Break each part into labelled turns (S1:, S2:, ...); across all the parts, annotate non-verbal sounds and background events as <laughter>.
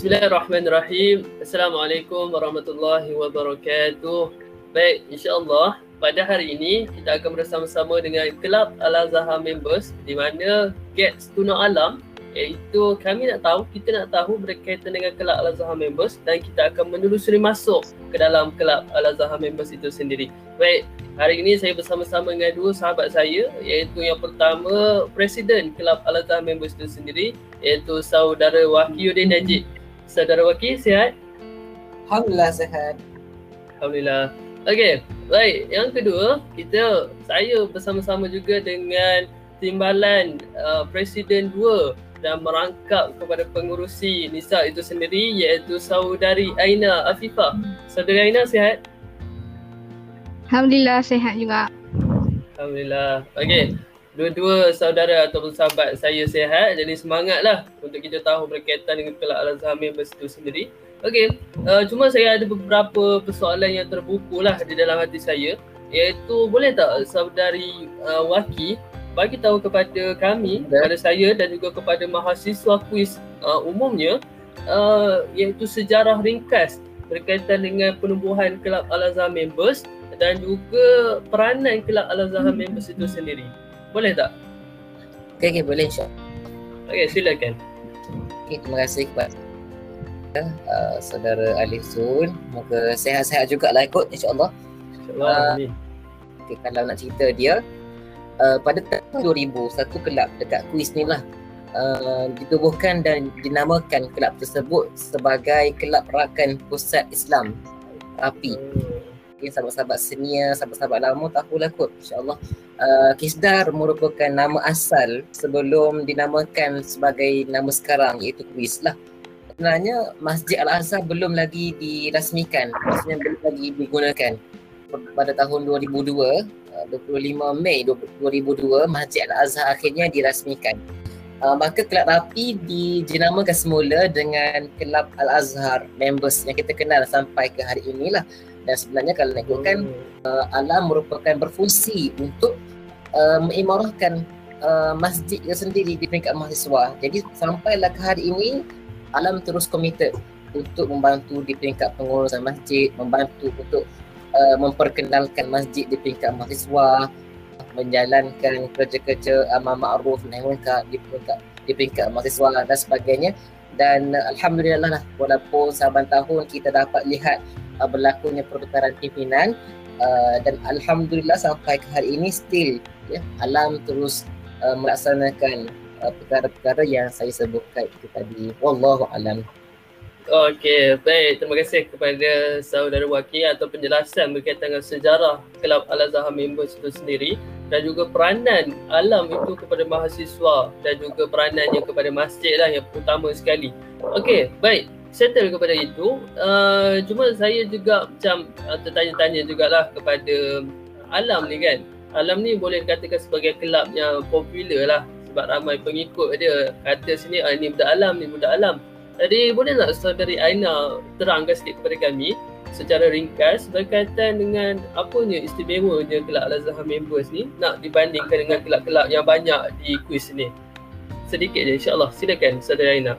S1: Bismillahirrahmanirrahim. Assalamualaikum warahmatullahi wabarakatuh. Baik, insyaAllah pada hari ini kita akan bersama-sama dengan Kelab Al-Azhar Members di mana Gets Tuna Alam iaitu kami nak tahu, kita nak tahu berkaitan dengan Kelab Al-Azhar Members dan kita akan menelusuri masuk ke dalam Kelab Al-Azhar Members itu sendiri. Baik, hari ini saya bersama-sama dengan dua sahabat saya iaitu yang pertama Presiden Kelab Al-Azhar Members itu sendiri iaitu Saudara Wahyudin Najib. Saudara Waki, sihat?
S2: Alhamdulillah sihat.
S1: Alhamdulillah. Okey, baik. Yang kedua, kita saya bersama-sama juga dengan timbalan uh, Presiden 2 dan merangkap kepada pengurusi Nisa itu sendiri iaitu saudari Aina Afifah. Saudari Aina sihat?
S3: Alhamdulillah sihat juga.
S1: Alhamdulillah. Okey dua-dua saudara ataupun sahabat saya sihat jadi semangatlah untuk kita tahu berkaitan dengan kelak Al-Azhar Members itu sendiri. Okey, uh, cuma saya ada beberapa persoalan yang terbuku lah di dalam hati saya iaitu boleh tak saudari uh, Waki bagi tahu kepada kami, yeah. kepada saya dan juga kepada mahasiswa kuis uh, umumnya uh, iaitu sejarah ringkas berkaitan dengan penubuhan kelab Al-Azhar Members dan juga peranan kelab Al-Azhar Members itu sendiri. Boleh tak?
S2: Okey, okay, boleh insyaAllah.
S1: Okey, silakan.
S2: Okey, terima kasih kepada uh, saudara Alif Zul. Moga sehat-sehat jugalah ikut insyaAllah. InsyaAllah. Uh, okay, kalau nak cerita dia, uh, pada tahun 2000, satu kelab dekat kuis ni lah uh, ditubuhkan dan dinamakan kelab tersebut sebagai Kelab Rakan Pusat Islam Rapi. Hmm mungkin sahabat-sahabat senior, sahabat-sahabat lama tahulah kot insyaAllah. Uh, Kisdar merupakan nama asal sebelum dinamakan sebagai nama sekarang iaitu Kuis lah. Sebenarnya Masjid Al-Azhar belum lagi dirasmikan maksudnya belum lagi digunakan. Pada tahun 2002 25 Mei 2002 Masjid Al-Azhar akhirnya dirasmikan. Uh, maka kelab rapi dijenamakan semula dengan kelab Al-Azhar members yang kita kenal sampai ke hari inilah dan sebenarnya kalau nak ikutkan hmm. uh, alam merupakan berfungsi untuk uh, mengimarahkan uh, masjid itu sendiri di peringkat mahasiswa jadi sampailah ke hari ini alam terus komited untuk membantu di peringkat pengurusan masjid membantu untuk uh, memperkenalkan masjid di peringkat mahasiswa menjalankan kerja-kerja amal ma'ruf nahi munkar di peringkat di peringkat mahasiswa dan sebagainya dan alhamdulillah lah walaupun saban tahun kita dapat lihat uh, berlakunya pertukaran pimpinan uh, dan alhamdulillah sampai ke hari ini still ya alam terus uh, melaksanakan uh, perkara-perkara yang saya sebutkan itu tadi wallahu alam
S1: Okey, baik. Terima kasih kepada saudara wakil atau penjelasan berkaitan dengan sejarah Kelab Al-Azhar Members itu sendiri dan juga peranan alam itu kepada mahasiswa dan juga peranannya kepada masjid lah yang utama sekali. Okey, baik settle kepada itu. Uh, cuma saya juga macam uh, tertanya-tanya jugalah kepada alam ni kan. Alam ni boleh dikatakan sebagai kelab yang popular lah sebab ramai pengikut dia kata sini ah, ni budak alam ni budak alam. Jadi boleh tak saudari Aina terangkan sikit kepada kami secara ringkas berkaitan dengan apanya istimewanya kelab Al-Azhar members ni nak dibandingkan dengan kelab-kelab yang banyak di kuis ni? Sedikit je insyaAllah. Silakan saudari Aina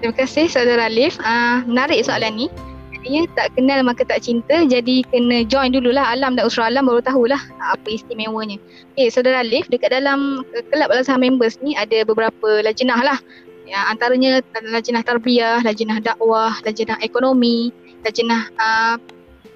S3: Terima kasih saudara Alif. Uh, menarik soalan ni. Jadinya tak kenal maka tak cinta. Jadi kena join dululah alam dan usra alam baru tahulah apa istimewanya. Okay saudara Alif dekat dalam kelab Al-Azhar members ni ada beberapa lajnah lah. Ya, antaranya lajnah tarbiyah, lajnah dakwah, lajnah ekonomi, lajnah uh,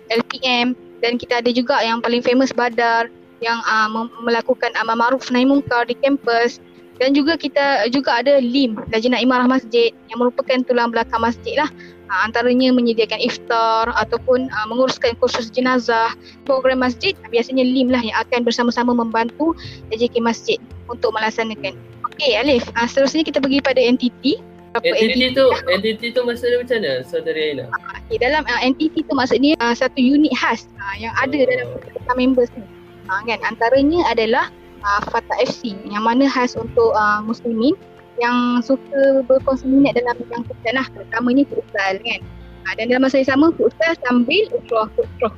S3: LPM dan kita ada juga yang paling famous Badar yang uh, melakukan amal ma'ruf nahi mungkar di kampus dan juga kita juga ada LIM, Lajnah Imarah Masjid yang merupakan tulang belakang masjid lah. Ha, antaranya menyediakan iftar ataupun ha, menguruskan kursus jenazah. Program masjid biasanya LIM lah yang akan bersama-sama membantu JK Masjid untuk melaksanakan. Okey Alif, ha, seterusnya kita pergi pada entiti.
S1: Entiti tu, entiti tu maksudnya macam mana saudari Aina?
S3: Okay, dalam uh, entiti tu maksudnya uh, satu unit khas uh, yang ada dalam members ni. Uh, kan? Antaranya adalah uh, Fatah FC yang mana khas untuk uh, muslimin yang suka berkongsi minat dalam bidang futsal lah terutamanya futsal kan? Uh, dan dalam masa yang sama futsal sambil ultra ultra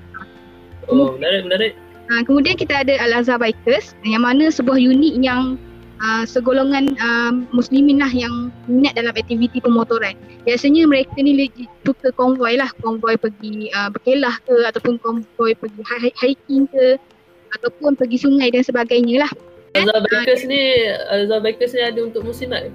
S1: oh menarik menarik.
S3: Uh, kemudian kita ada Al-Azhar Bikers yang mana sebuah unit yang uh, segolongan uh, muslimin lah yang minat dalam aktiviti pemotoran. Biasanya mereka ni suka konvoi lah, konvoi pergi uh, berkelah ke ataupun konvoi pergi hiking ke ataupun pergi sungai dan sebagainya lah.
S1: Azhar Bikers uh, ni, Azhar Bikers ni ada untuk muslimat?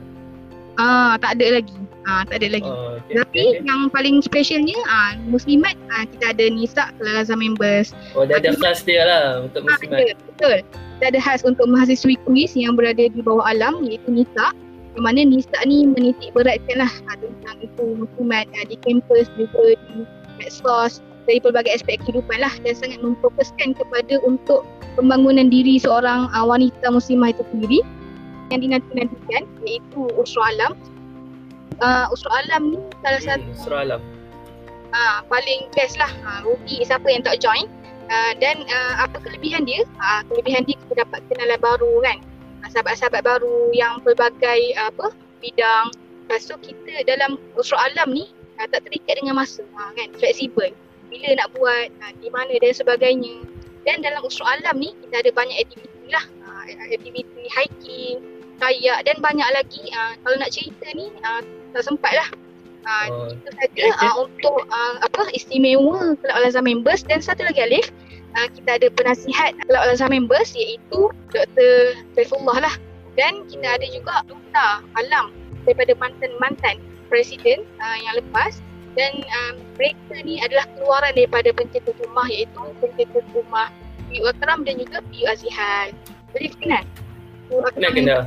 S3: Ah, tak ada lagi. Ah, tak ada lagi. Oh, okay, Tapi okay. yang paling specialnya ah Muslimat ah, kita ada Nisa Kelazar members.
S1: Oh, dia ada khas dia lah untuk Muslimat. Ah, ada,
S3: betul. Kita ada khas untuk mahasiswi kuis yang berada di bawah alam iaitu Nisa. Di mana Nisa ni menitik beratkan lah ah, tentang itu Muslimat ah, di kampus juga di medsos dari pelbagai aspek kehidupan lah dan sangat memfokuskan kepada untuk pembangunan diri seorang ah, wanita muslimah itu sendiri yang dinanti-nantikan iaitu Usra Alam. Uh, Usra Alam ni salah satu
S1: Usra Alam.
S3: Uh, paling best lah. Uh, rugi siapa yang tak join. Uh, dan uh, apa kelebihan dia? Uh, kelebihan dia kita dapat kenalan baru kan. Uh, sahabat-sahabat baru yang pelbagai uh, apa bidang. Uh, so kita dalam Usra Alam ni uh, tak terikat dengan masa. Uh, kan? Fleksibel bila nak buat uh, di mana dan sebagainya. Dan dalam Usra Alam ni kita ada banyak aktiviti lah. Uh, aktiviti hiking kayak dan banyak lagi. Uh, kalau nak cerita ni uh, tak sempat lah. Uh, oh. itu saja uh, <laughs> untuk uh, apa istimewa Kelab Al-Azhar members. Dan satu lagi Alif uh, kita ada penasihat Kelab Al-Azhar members iaitu Dr. Saifullah lah. Dan kita ada juga Duta Alam daripada mantan-mantan presiden uh, yang lepas dan uh, mereka ni adalah keluaran daripada pencetus rumah iaitu pencetus rumah Piyu Akram dan juga Piyu Azihan. Boleh kenal?
S1: Kenal kenal.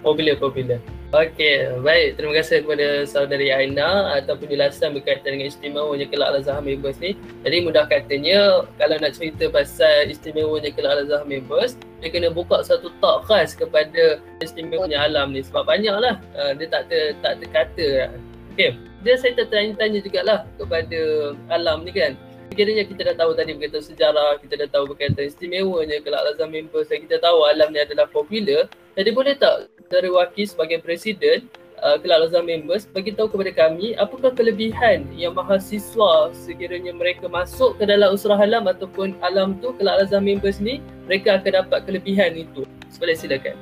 S1: Popular, popular. Okey, baik. Terima kasih kepada saudari Aina atas penjelasan berkaitan dengan istimewanya Kelab Al-Azhar Members ni. Jadi mudah katanya kalau nak cerita pasal istimewanya Kelab Al-Azhar Members, dia kena buka satu talk khas kepada istimewanya alam ni sebab banyaklah uh, dia tak ter, tak terkata. Okey. Dia saya tertanya-tanya jugalah kepada alam ni kan. Kiranya kita dah tahu tadi berkaitan sejarah, kita dah tahu berkaitan istimewanya Kelab Al-Azhar Members dan kita tahu alam ni adalah popular. Jadi boleh tak dari wakil sebagai presiden uh, Kelab Al-Azhar Members bagi tahu kepada kami apakah kelebihan yang mahasiswa sekiranya mereka masuk ke dalam usrah alam ataupun alam tu Kelab Al-Azhar Members ni mereka akan dapat kelebihan itu. Boleh silakan.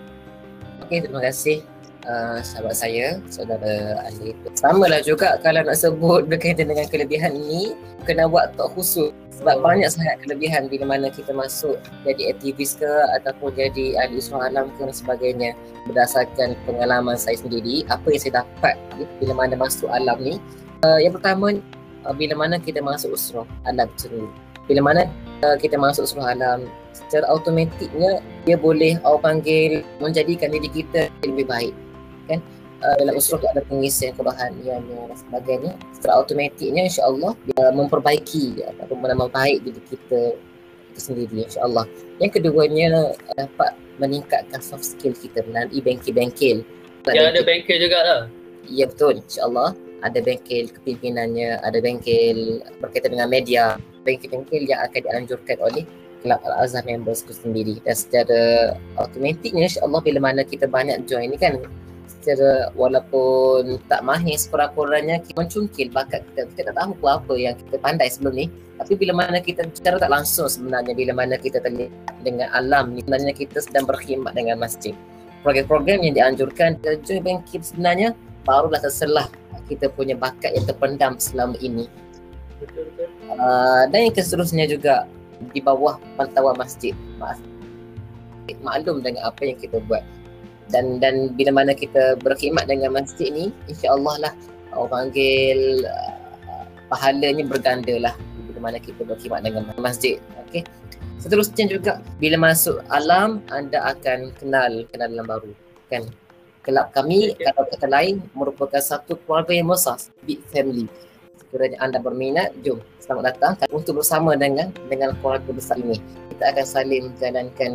S2: Okey, terima kasih uh, sahabat saya, saudara Ali. Sama lah juga kalau nak sebut berkaitan dengan kelebihan ini, kena buat talk khusus. Sebab oh. banyak sangat kelebihan bila mana kita masuk jadi aktivis ke ataupun jadi ahli usaha alam ke dan sebagainya. Berdasarkan pengalaman saya sendiri, apa yang saya dapat bila mana masuk alam ni. Uh, yang pertama, uh, bila mana kita masuk usaha alam sendiri. Bila mana uh, kita masuk usaha alam, secara automatiknya dia boleh orang panggil menjadikan diri kita lebih baik kan? Uh, dalam usul tu ada pengisian kebahagiaan dan sebagainya. Secara automatiknya insyaAllah dia memperbaiki atau menambah baik diri kita itu sendiri insyaAllah. Yang keduanya dapat meningkatkan soft skill kita melalui bengkel-bengkel.
S1: Yang ada bengkel juga lah
S2: ya betul insyaAllah. Ada bengkel kepimpinannya ada bengkel berkaitan dengan media. Bengkel-bengkel yang akan dianjurkan oleh Kelab Al-Azhar members itu sendiri. Dan secara automatiknya insyaAllah bila mana kita banyak join ni kan secara walaupun tak mahir sekurang-kurangnya kita mencungkil bakat kita. Kita tak tahu apa yang kita pandai sebelum ni. Tapi bila mana kita secara tak langsung sebenarnya bila mana kita terlibat dengan alam ni sebenarnya kita sedang berkhidmat dengan masjid. Program-program yang dianjurkan ke join bangkit sebenarnya barulah terselah kita punya bakat yang terpendam selama ini. Uh, dan yang seterusnya juga di bawah pantauan masjid. Maklum dengan apa yang kita buat dan dan bila mana kita berkhidmat dengan masjid ni insya-Allah lah orang panggil uh, pahalanya berganda lah bila mana kita berkhidmat dengan masjid okey? Seterusnya juga bila masuk alam anda akan kenal kenalan baru kan? Kelab kami okay. kalau kata lain merupakan satu keluarga yang besar big family. Sekiranya anda berminat jom selamat datang untuk bersama dengan dengan keluarga besar ini. Kita akan saling menjalankan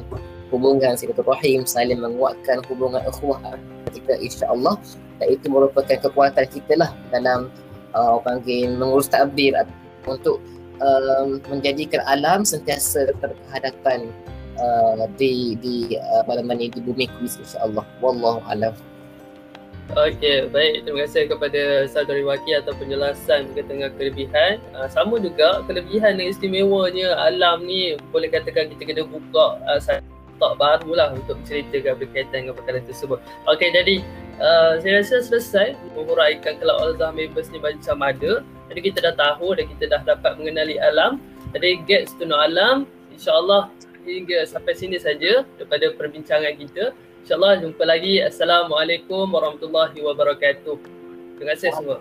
S2: hubungan silaturahim saling menguatkan hubungan ukhuwah kita insya-Allah dan itu merupakan kekuatan kita lah dalam uh, panggil mengurus takbir untuk um, menjadikan alam sentiasa berhadapan uh, di di uh, malam ini di bumi kuis insya-Allah wallahu alam
S1: Okey, baik. Terima kasih kepada Saudari Waki atas penjelasan berkaitan dengan kelebihan. Uh, sama juga kelebihan dan istimewanya alam ni boleh katakan kita kena buka uh, tak baru lah untuk menceritakan berkaitan dengan perkara tersebut. Okey jadi uh, saya rasa selesai menghuraikan Kelab Al-Azhar members ni macam ada. Jadi kita dah tahu dan kita dah dapat mengenali alam. Jadi get to know alam insyaAllah hingga sampai sini saja daripada perbincangan kita. InsyaAllah jumpa lagi. Assalamualaikum warahmatullahi wabarakatuh. Terima kasih semua.